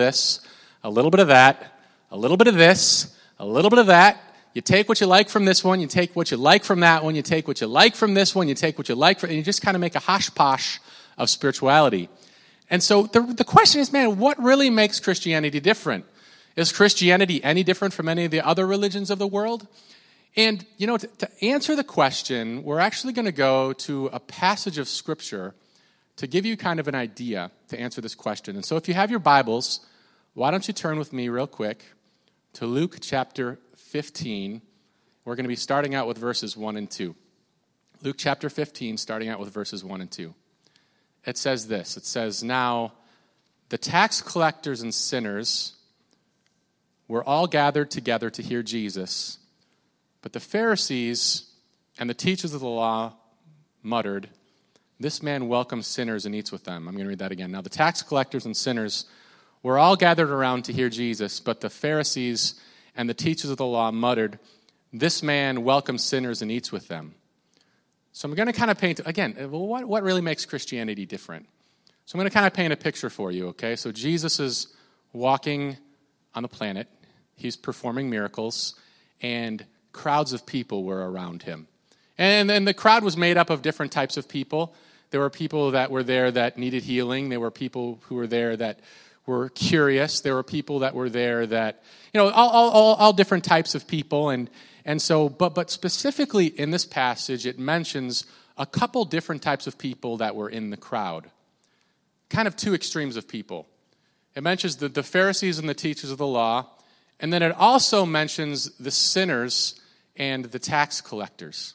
this, a little bit of that, a little bit of this, a little bit of that. You take what you like from this one, you take what you like from that one, you take what you like from this one, you take what you like from, and you just kind of make a hosh posh of spirituality. And so the, the question is, man, what really makes Christianity different? Is Christianity any different from any of the other religions of the world? And, you know, to, to answer the question, we're actually going to go to a passage of Scripture to give you kind of an idea to answer this question. And so if you have your Bibles, why don't you turn with me real quick to Luke chapter 15. We're going to be starting out with verses 1 and 2. Luke chapter 15, starting out with verses 1 and 2. It says this It says, Now the tax collectors and sinners were all gathered together to hear Jesus, but the Pharisees and the teachers of the law muttered, This man welcomes sinners and eats with them. I'm going to read that again. Now the tax collectors and sinners were all gathered around to hear Jesus, but the Pharisees and the teachers of the law muttered, This man welcomes sinners and eats with them. So I'm going to kind of paint, again, uh, what, what really makes Christianity different? So I'm going to kind of paint a picture for you, okay? So Jesus is walking on the planet, he's performing miracles, and crowds of people were around him. And, and the crowd was made up of different types of people. There were people that were there that needed healing, there were people who were there that were curious. There were people that were there that, you know, all, all, all, different types of people. And, and so, but, but specifically in this passage, it mentions a couple different types of people that were in the crowd. Kind of two extremes of people. It mentions the, the Pharisees and the teachers of the law, and then it also mentions the sinners and the tax collectors.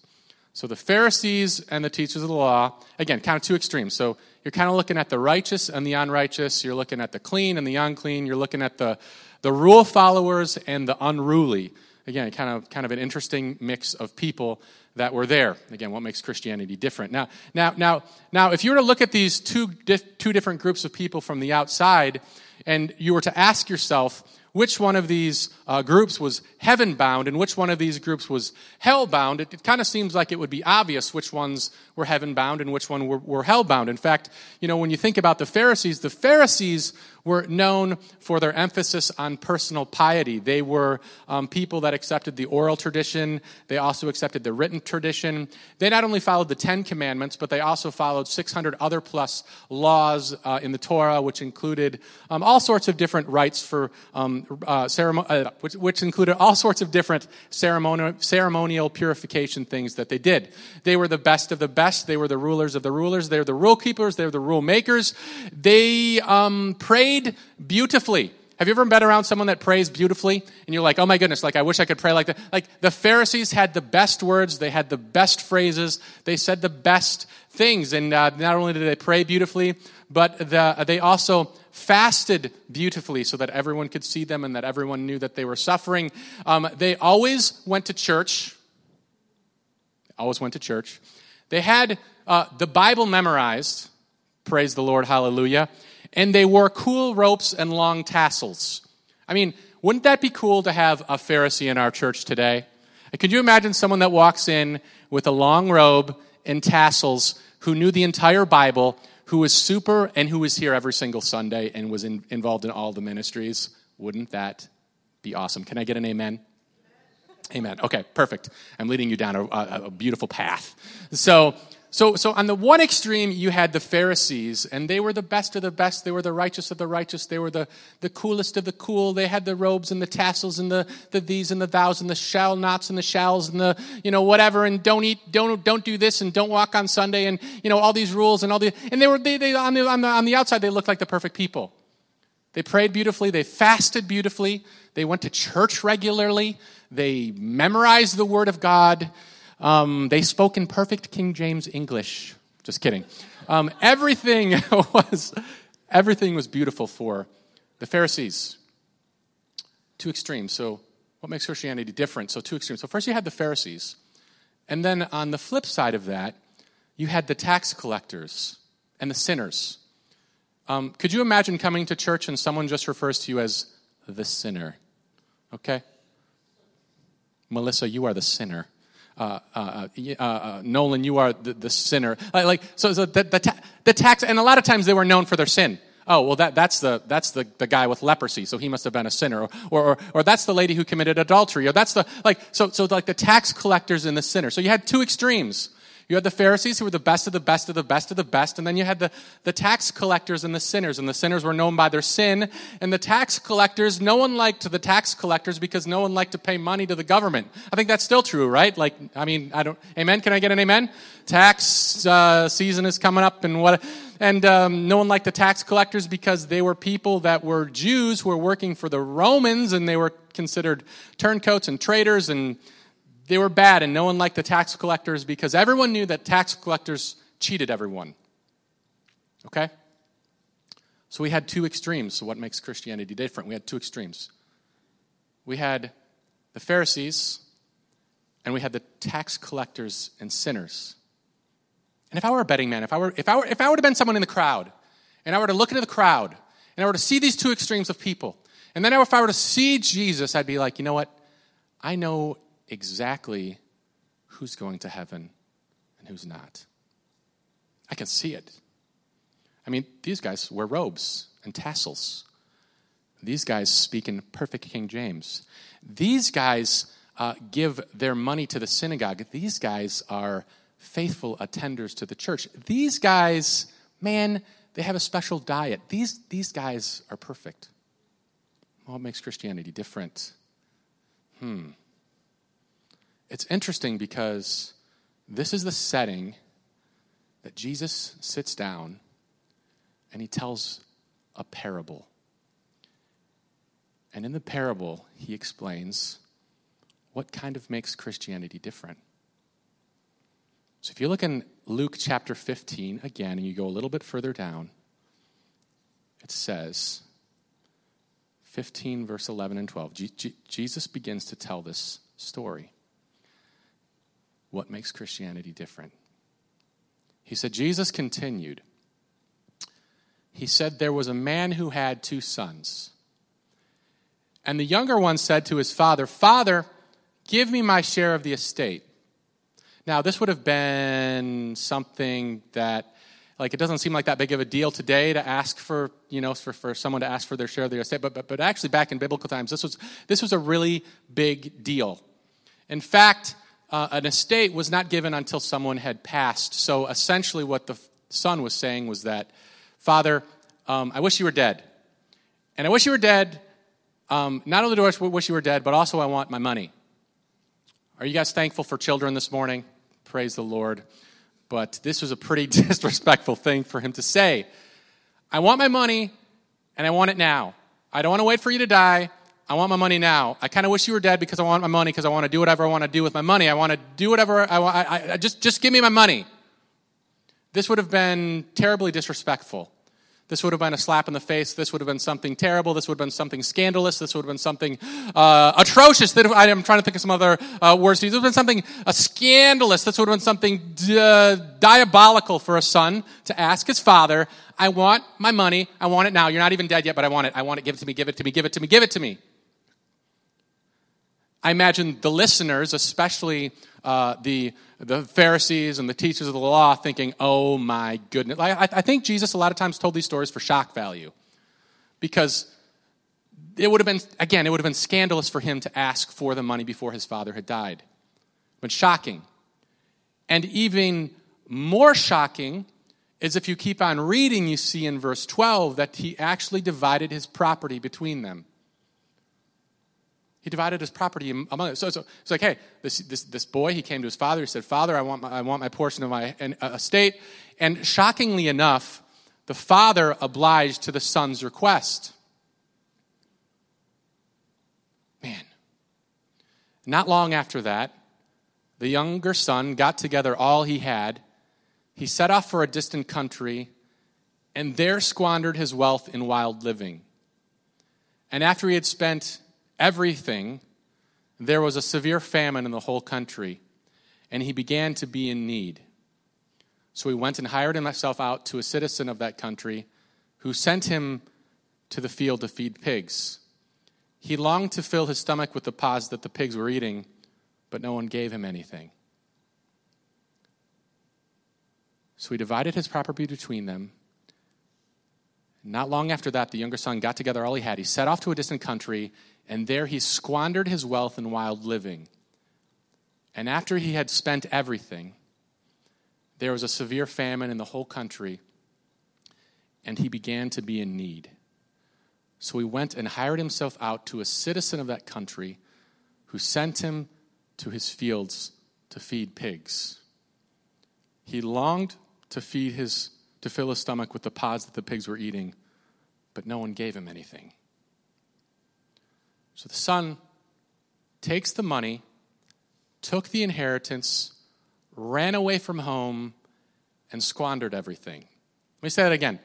So the Pharisees and the teachers of the law, again, kind of two extremes. So you're kind of looking at the righteous and the unrighteous. You're looking at the clean and the unclean. You're looking at the, the rule followers and the unruly. Again, kind of, kind of an interesting mix of people that were there. Again, what makes Christianity different? Now, now, now, now if you were to look at these two, two different groups of people from the outside, and you were to ask yourself, which one of these uh, groups was heaven bound and which one of these groups was hell bound, it, it kind of seems like it would be obvious which ones were heaven bound and which one were, were hell bound. In fact, you know, when you think about the Pharisees, the Pharisees were known for their emphasis on personal piety. They were um, people that accepted the oral tradition, they also accepted the written tradition. They not only followed the Ten Commandments, but they also followed 600 other plus laws uh, in the Torah, which included um, all sorts of different rites for um, uh, ceremony, uh, which, which, included all sorts of different ceremonial, ceremonial purification things that they did. They were the best of the best. They were the rulers of the rulers. They were the rule keepers. They were the rule makers. They um, prayed prayed beautifully. Have you ever been around someone that prays beautifully and you're like, oh my goodness, like I wish I could pray like that? Like the Pharisees had the best words, they had the best phrases, they said the best things. And uh, not only did they pray beautifully, but the, they also fasted beautifully so that everyone could see them and that everyone knew that they were suffering. Um, they always went to church. Always went to church. They had uh, the Bible memorized. Praise the Lord, hallelujah and they wore cool ropes and long tassels. I mean, wouldn't that be cool to have a Pharisee in our church today? Could you imagine someone that walks in with a long robe and tassels who knew the entire Bible, who was super, and who was here every single Sunday and was in, involved in all the ministries? Wouldn't that be awesome? Can I get an amen? Amen. Okay, perfect. I'm leading you down a, a, a beautiful path. So, so, so on the one extreme, you had the Pharisees, and they were the best of the best. They were the righteous of the righteous. They were the, the coolest of the cool. They had the robes and the tassels and the, the these and the thous and the shall nots and the shalls and the, you know, whatever, and don't eat, don't, don't do this and don't walk on Sunday and, you know, all these rules and all the, and they were, they, they on, the, on, the, on the outside, they looked like the perfect people. They prayed beautifully. They fasted beautifully. They went to church regularly. They memorized the Word of God. Um, they spoke in perfect King James English. Just kidding. Um, everything was everything was beautiful for the Pharisees. Two extremes. So, what makes Christianity different? So, two extremes. So, first you had the Pharisees, and then on the flip side of that, you had the tax collectors and the sinners. Um, could you imagine coming to church and someone just refers to you as the sinner? Okay? Melissa, you are the sinner uh, uh, uh, uh, Nolan, you are the, the sinner. Like, like so, so the, the, ta- the tax, and a lot of times they were known for their sin. oh, well, that, that's, the, that's the, the guy with leprosy, so he must have been a sinner. Or, or, or that's the lady who committed adultery. Or that's the, like, so, so like the tax collectors and the sinner. So you had two extremes. You had the Pharisees who were the best of the best of the best of the best, and then you had the, the tax collectors and the sinners, and the sinners were known by their sin, and the tax collectors, no one liked the tax collectors because no one liked to pay money to the government. I think that's still true, right? Like, I mean, I don't, amen? Can I get an amen? Tax uh, season is coming up, and what, and um, no one liked the tax collectors because they were people that were Jews who were working for the Romans, and they were considered turncoats and traitors, and they were bad, and no one liked the tax collectors because everyone knew that tax collectors cheated everyone. Okay? So we had two extremes. So, what makes Christianity different? We had two extremes. We had the Pharisees, and we had the tax collectors and sinners. And if I were a betting man, if I, were, if, I were, if I would have been someone in the crowd, and I were to look into the crowd, and I were to see these two extremes of people, and then if I were to see Jesus, I'd be like, you know what? I know exactly who's going to heaven and who's not. I can see it. I mean, these guys wear robes and tassels. These guys speak in perfect King James. These guys uh, give their money to the synagogue. These guys are faithful attenders to the church. These guys, man, they have a special diet. These, these guys are perfect. What makes Christianity different? Hmm. It's interesting because this is the setting that Jesus sits down and he tells a parable. And in the parable, he explains what kind of makes Christianity different. So if you look in Luke chapter 15 again, and you go a little bit further down, it says, 15, verse 11 and 12, Jesus begins to tell this story what makes Christianity different. He said, Jesus continued. He said, There was a man who had two sons. And the younger one said to his father, Father, give me my share of the estate. Now, this would have been something that, like, it doesn't seem like that big of a deal today to ask for, you know, for, for someone to ask for their share of the estate. But, but, but actually, back in biblical times, this was, this was a really big deal. In fact, uh, an estate was not given until someone had passed. So essentially, what the son was saying was that, Father, um, I wish you were dead. And I wish you were dead. Um, not only do I wish you were dead, but also I want my money. Are you guys thankful for children this morning? Praise the Lord. But this was a pretty disrespectful thing for him to say. I want my money, and I want it now. I don't want to wait for you to die. I want my money now. I kind of wish you were dead because I want my money because I want to do whatever I want to do with my money. I want to do whatever I want. I, I, just, just give me my money. This would have been terribly disrespectful. This would have been a slap in the face. This would have been something terrible. This would have been something scandalous. This would have been something uh, atrocious. That I'm trying to think of some other uh, words. This would have been something uh, scandalous. This would have been something uh, diabolical for a son to ask his father, I want my money. I want it now. You're not even dead yet, but I want it. I want it. Give it to me. Give it to me. Give it to me. Give it to me. I imagine the listeners, especially uh, the, the Pharisees and the teachers of the law, thinking, oh my goodness. I, I think Jesus a lot of times told these stories for shock value because it would have been, again, it would have been scandalous for him to ask for the money before his father had died. But shocking. And even more shocking is if you keep on reading, you see in verse 12 that he actually divided his property between them. He divided his property among them. So, so it's like, hey, this, this, this boy, he came to his father. He said, Father, I want my, I want my portion of my uh, estate. And shockingly enough, the father obliged to the son's request. Man. Not long after that, the younger son got together all he had. He set off for a distant country and there squandered his wealth in wild living. And after he had spent everything, there was a severe famine in the whole country, and he began to be in need. So he went and hired himself out to a citizen of that country who sent him to the field to feed pigs. He longed to fill his stomach with the pods that the pigs were eating, but no one gave him anything. So he divided his property between them. Not long after that, the younger son got together all he had. He set off to a distant country, and there he squandered his wealth in wild living. And after he had spent everything, there was a severe famine in the whole country, and he began to be in need. So he went and hired himself out to a citizen of that country who sent him to his fields to feed pigs. He longed to feed his to fill his stomach with the pods that the pigs were eating, but no one gave him anything. So the son takes the money, took the inheritance, ran away from home, and squandered everything. Let me say that again.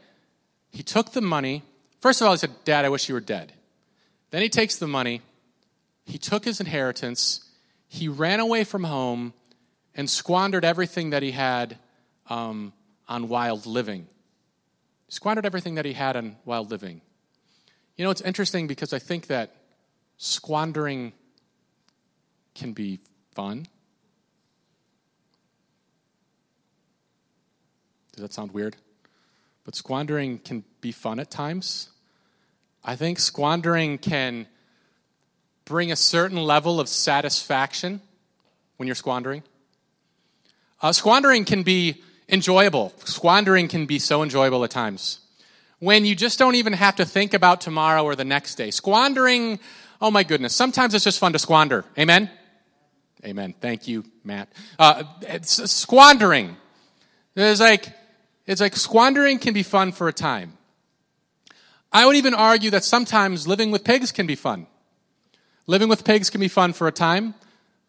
He took the money. First of all, he said, Dad, I wish you were dead. Then he takes the money, he took his inheritance, he ran away from home, and squandered everything that he had um, on wild living. He squandered everything that he had on wild living. You know, it's interesting because I think that squandering can be fun. Does that sound weird? But squandering can be fun at times. I think squandering can bring a certain level of satisfaction when you're squandering. Uh, squandering can be enjoyable. Squandering can be so enjoyable at times. When you just don't even have to think about tomorrow or the next day. Squandering, oh my goodness, sometimes it's just fun to squander. Amen? Amen. Thank you, Matt. Uh, squandering. It's like, it's like squandering can be fun for a time. I would even argue that sometimes living with pigs can be fun. Living with pigs can be fun for a time.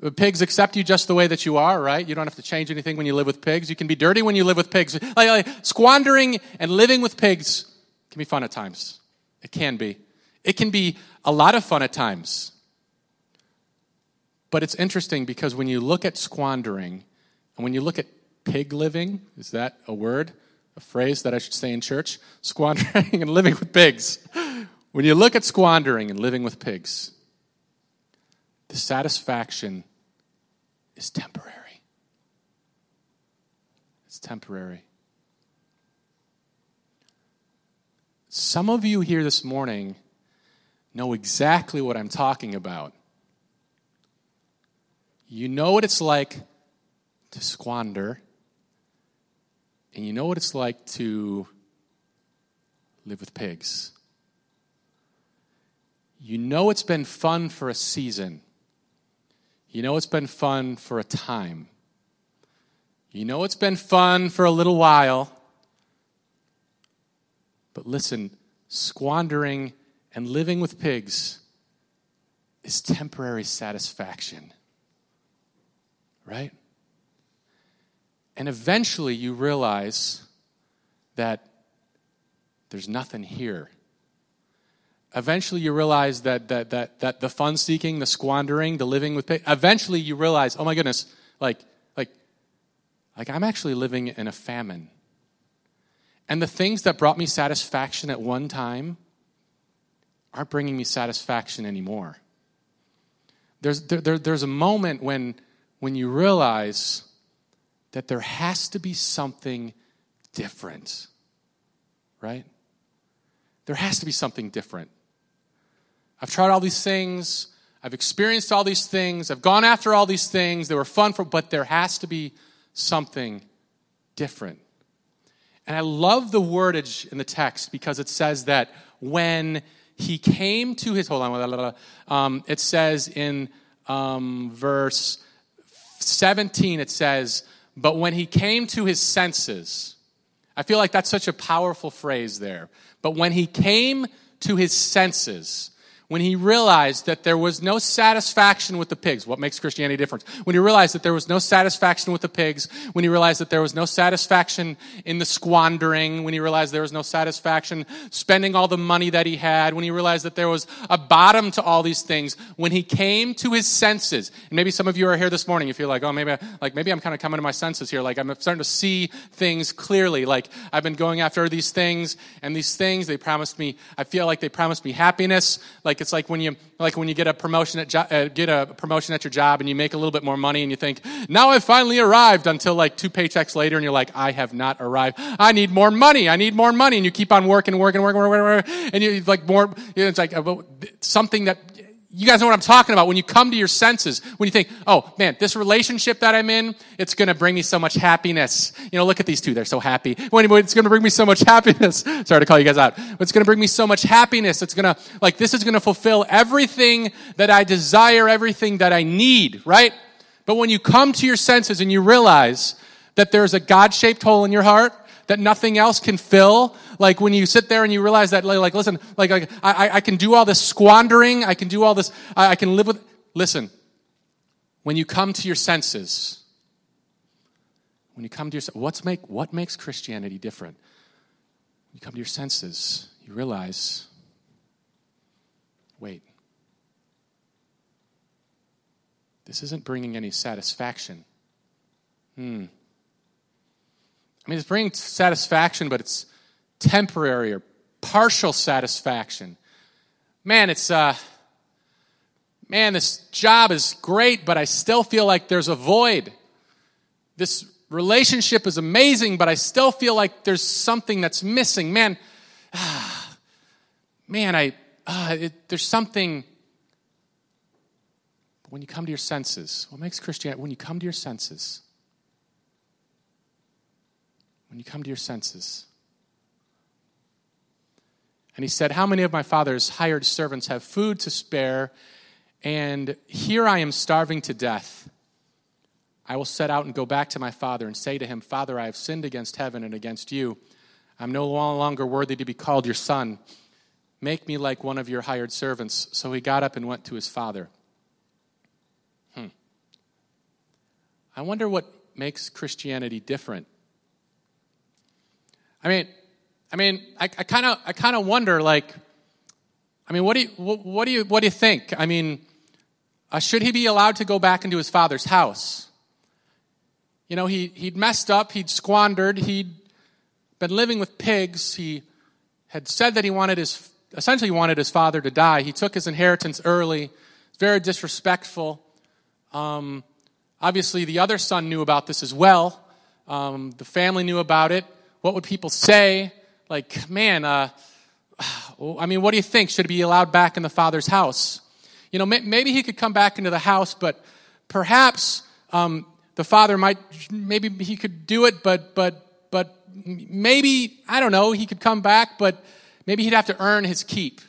Uh, pigs accept you just the way that you are, right? You don't have to change anything when you live with pigs. You can be dirty when you live with pigs. Like, like, squandering and living with pigs can be fun at times. It can be. It can be a lot of fun at times. But it's interesting because when you look at squandering and when you look at pig living, is that a word? A phrase that I should say in church? Squandering and living with pigs. When you look at squandering and living with pigs, the satisfaction is temporary. It's temporary. Some of you here this morning know exactly what I'm talking about. You know what it's like to squander, and you know what it's like to live with pigs. You know it's been fun for a season. You know it's been fun for a time. You know it's been fun for a little while. But listen, squandering and living with pigs is temporary satisfaction. Right? And eventually you realize that there's nothing here eventually you realize that, that, that, that the fun seeking, the squandering, the living with, eventually you realize, oh my goodness, like, like, like I'm actually living in a famine. And the things that brought me satisfaction at one time aren't bringing me satisfaction anymore. There's, there, there, there's a moment when, when you realize that there has to be something different, right? There has to be something different. I've tried all these things. I've experienced all these things. I've gone after all these things. They were fun for, but there has to be something different. And I love the wordage in the text because it says that when he came to his, hold on, um, it says in um, verse 17, it says, but when he came to his senses, I feel like that's such a powerful phrase there. But when he came to his senses, when he realized that there was no satisfaction with the pigs. What makes Christianity different? When he realized that there was no satisfaction with the pigs, when he realized that there was no satisfaction in the squandering, when he realized there was no satisfaction spending all the money that he had, when he realized that there was a bottom to all these things, when he came to his senses. And maybe some of you are here this morning, you feel like, oh, maybe, like maybe I'm kind of coming to my senses here. Like I'm starting to see things clearly. Like I've been going after these things and these things, they promised me, I feel like they promised me happiness. Like Like it's like when you like when you get a promotion at jo- uh, get a promotion at your job and you make a little bit more money and you think now I've finally arrived until like two paychecks later and you're like I have not arrived. I need more money. I need more money and you keep on working, working, working, working, working and you like more. It's like uh, something that you guys know what I'm talking about when you come to your senses, when you think, oh man, this relationship that I'm in, it's going to bring me so much happiness. You know, look at these two, they're so happy. It's going to bring me so much happiness. Sorry to call you guys out. But It's going to bring me so much happiness. It's going to, like, this is going to fulfill everything that I desire, everything that I need, right? But when you come to your senses and you realize that there's a God shaped hole in your heart, that nothing else can fill. Like when you sit there and you realize that, like, listen, like, like I, I can do all this squandering, I can do all this, I, I can live with. Listen, when you come to your senses, when you come to your what's make what makes Christianity different? When you come to your senses, you realize, wait, this isn't bringing any satisfaction. Hmm. I mean, it's bringing satisfaction, but it's temporary or partial satisfaction. Man, it's, uh, man, this job is great, but I still feel like there's a void. This relationship is amazing, but I still feel like there's something that's missing. Man, ah, man, I, uh, it, there's something. When you come to your senses, what makes Christianity, when you come to your senses, when you come to your senses. And he said, How many of my father's hired servants have food to spare? And here I am starving to death. I will set out and go back to my father and say to him, Father, I have sinned against heaven and against you. I'm no longer worthy to be called your son. Make me like one of your hired servants. So he got up and went to his father. Hmm. I wonder what makes Christianity different I mean, I mean, I kind of, I kind of wonder, like, I mean, what do you, what, what, do you, what do you think? I mean, uh, should he be allowed to go back into his father's house? You know, he, he'd messed up, he'd squandered, he'd been living with pigs, he had said that he wanted his, essentially wanted his father to die. He took his inheritance early, very disrespectful. Um, obviously, the other son knew about this as well. Um, the family knew about it. What would people say? Like, man, uh, I mean, what do you think? Should he be allowed back in the father's house? You know, maybe he could come back into the house, but perhaps um, the father might, maybe he could do it, but, but, but maybe, I don't know, he could come back, but maybe he'd have to earn his keep.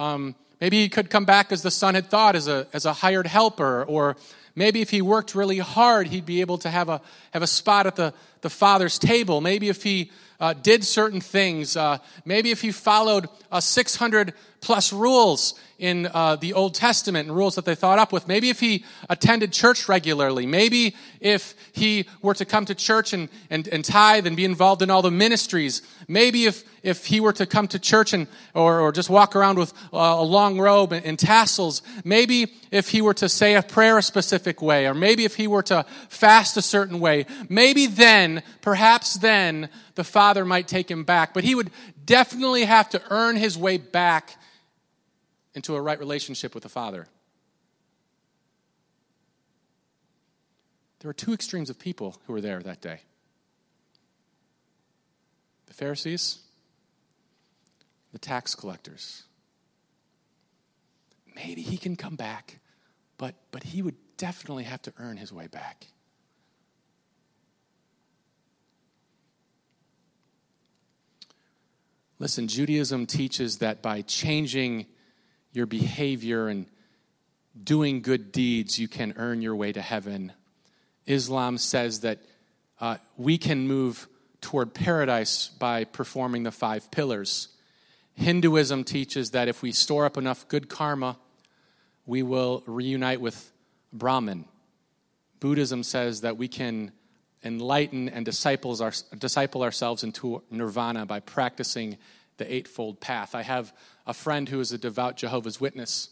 Um, maybe he could come back as the son had thought, as a, as a hired helper, or maybe if he worked really hard, he'd be able to have a, have a spot at the, the Father's table. Maybe if he uh, did certain things. Uh, maybe if he followed uh, 600 plus rules in uh, the Old Testament and rules that they thought up with. Maybe if he attended church regularly. Maybe if he were to come to church and, and, and tithe and be involved in all the ministries. Maybe if, if he were to come to church and, or, or just walk around with uh, a long robe and, and tassels. Maybe if he were to say a prayer a specific way. Or maybe if he were to fast a certain way. Maybe then, perhaps then, the Father might take him back. But he would definitely have to earn his way back into a right relationship with the Father. There were two extremes of people who were there that day the Pharisees, the tax collectors. Maybe he can come back, but, but he would definitely have to earn his way back. Listen, Judaism teaches that by changing your behavior and doing good deeds, you can earn your way to heaven. Islam says that uh, we can move toward paradise by performing the five pillars. Hinduism teaches that if we store up enough good karma, we will reunite with Brahman. Buddhism says that we can enlighten and disciples our, disciple ourselves into nirvana by practicing the eightfold path. I have a friend who is a devout Jehovah's Witness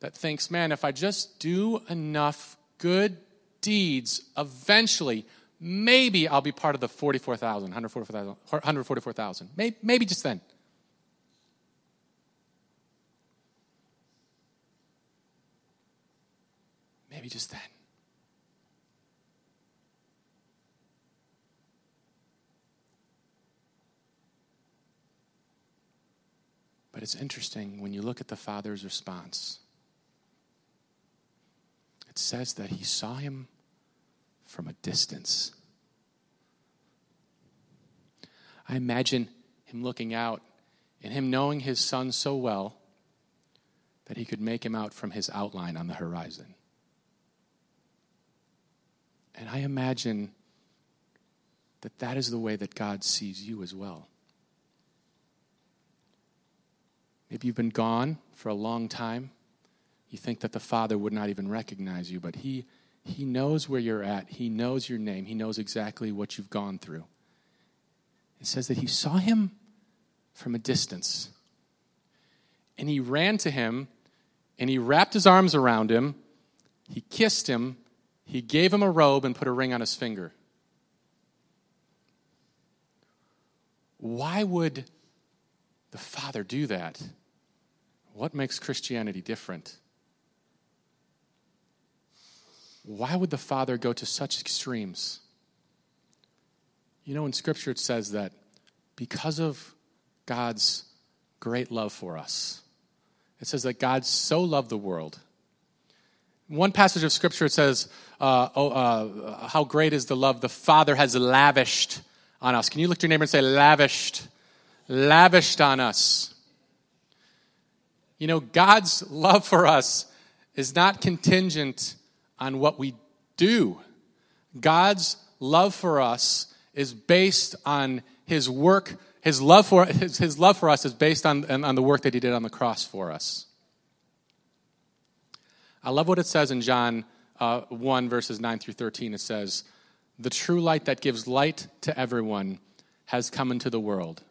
that thinks, man, if I just do enough good deeds, eventually, maybe I'll be part of the 44,000, 144,000, 144,000. Maybe, maybe just then. Maybe just then. But it's interesting when you look at the father's response. It says that he saw him from a distance. I imagine him looking out and him knowing his son so well that he could make him out from his outline on the horizon. And I imagine that that is the way that God sees you as well. Maybe you've been gone for a long time. You think that the Father would not even recognize you, but He, he knows where you're at. He knows your name. He knows exactly what you've gone through. It says that He saw him from a distance. And He ran to him and He wrapped His arms around him. He kissed him. He gave him a robe and put a ring on his finger. Why would the Father do that? What makes Christianity different? Why would the Father go to such extremes? You know, in Scripture it says that because of God's great love for us, it says that God so loved the world. One passage of Scripture says, uh, oh, uh, How great is the love the Father has lavished on us. Can you look to your neighbor and say, Lavished? Lavished on us. You know, God's love for us is not contingent on what we do. God's love for us is based on his work. His love for, his, his love for us is based on, on the work that he did on the cross for us. I love what it says in John uh, 1, verses 9 through 13. It says, The true light that gives light to everyone has come into the world.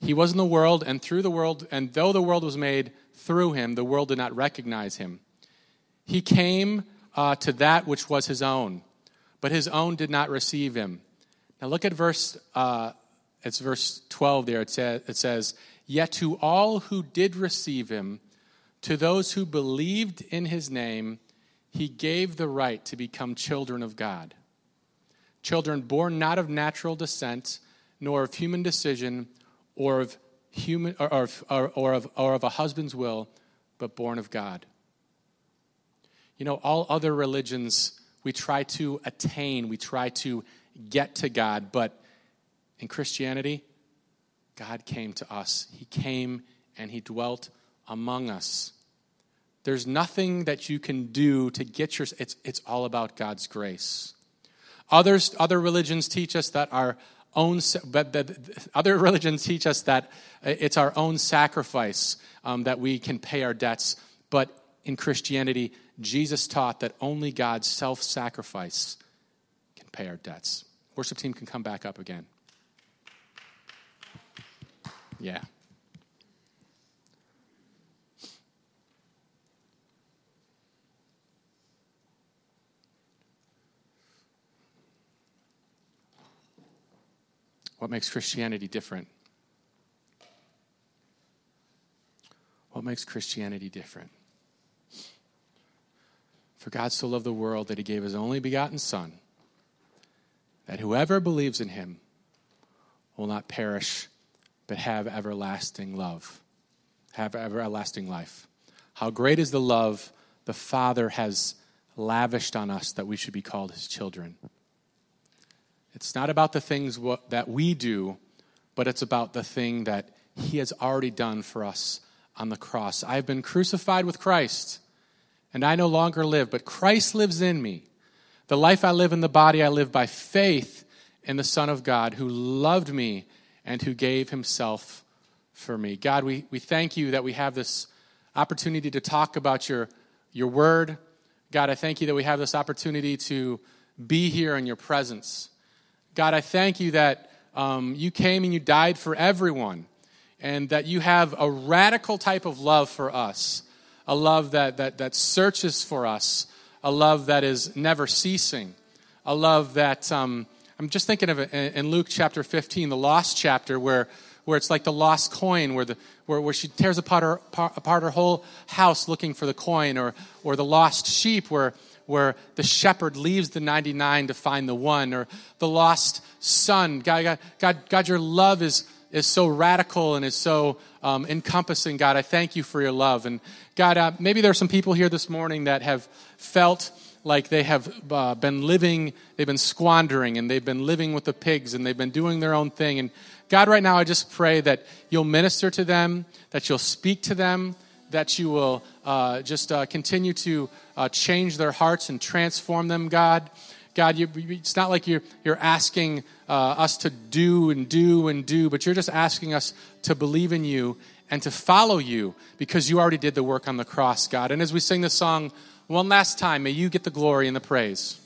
He was in the world, and through the world, and though the world was made through him, the world did not recognize him. He came uh, to that which was his own, but his own did not receive him. Now look at verse, uh, it's verse 12 there. It, say, it says, Yet to all who did receive him, to those who believed in his name, he gave the right to become children of God. Children born not of natural descent, nor of human decision, or of human or, or, or, of, or of a husband's will, but born of God. You know, all other religions, we try to attain, we try to get to God, but in Christianity, God came to us. He came and He dwelt among us. There's nothing that you can do to get your, it's, it's all about God's grace. Others, other religions teach us that our own, but, but other religions teach us that it's our own sacrifice um, that we can pay our debts. But in Christianity, Jesus taught that only God's self sacrifice can pay our debts. Worship team can come back up again. Yeah. What makes Christianity different? What makes Christianity different? For God so loved the world that he gave his only begotten Son, that whoever believes in him will not perish, but have everlasting love, have everlasting life. How great is the love the Father has lavished on us that we should be called his children. It's not about the things that we do, but it's about the thing that He has already done for us on the cross. I have been crucified with Christ, and I no longer live, but Christ lives in me. The life I live in the body, I live by faith in the Son of God who loved me and who gave Himself for me. God, we, we thank you that we have this opportunity to talk about your, your word. God, I thank you that we have this opportunity to be here in your presence. God, I thank you that um, you came and you died for everyone, and that you have a radical type of love for us, a love that, that, that searches for us, a love that is never ceasing, a love that, um, I'm just thinking of it in Luke chapter 15, the lost chapter, where, where it's like the lost coin, where, the, where, where she tears apart her, apart her whole house looking for the coin, or, or the lost sheep, where, where the shepherd leaves the 99 to find the one, or the lost son. God, God, God, God your love is, is so radical and is so um, encompassing, God. I thank you for your love. And God, uh, maybe there are some people here this morning that have felt like they have uh, been living, they've been squandering, and they've been living with the pigs, and they've been doing their own thing. And God, right now, I just pray that you'll minister to them, that you'll speak to them, that you will uh, just uh, continue to uh, change their hearts and transform them, God. God, you, it's not like you're, you're asking uh, us to do and do and do, but you're just asking us to believe in you and to follow you because you already did the work on the cross, God. And as we sing this song one last time, may you get the glory and the praise.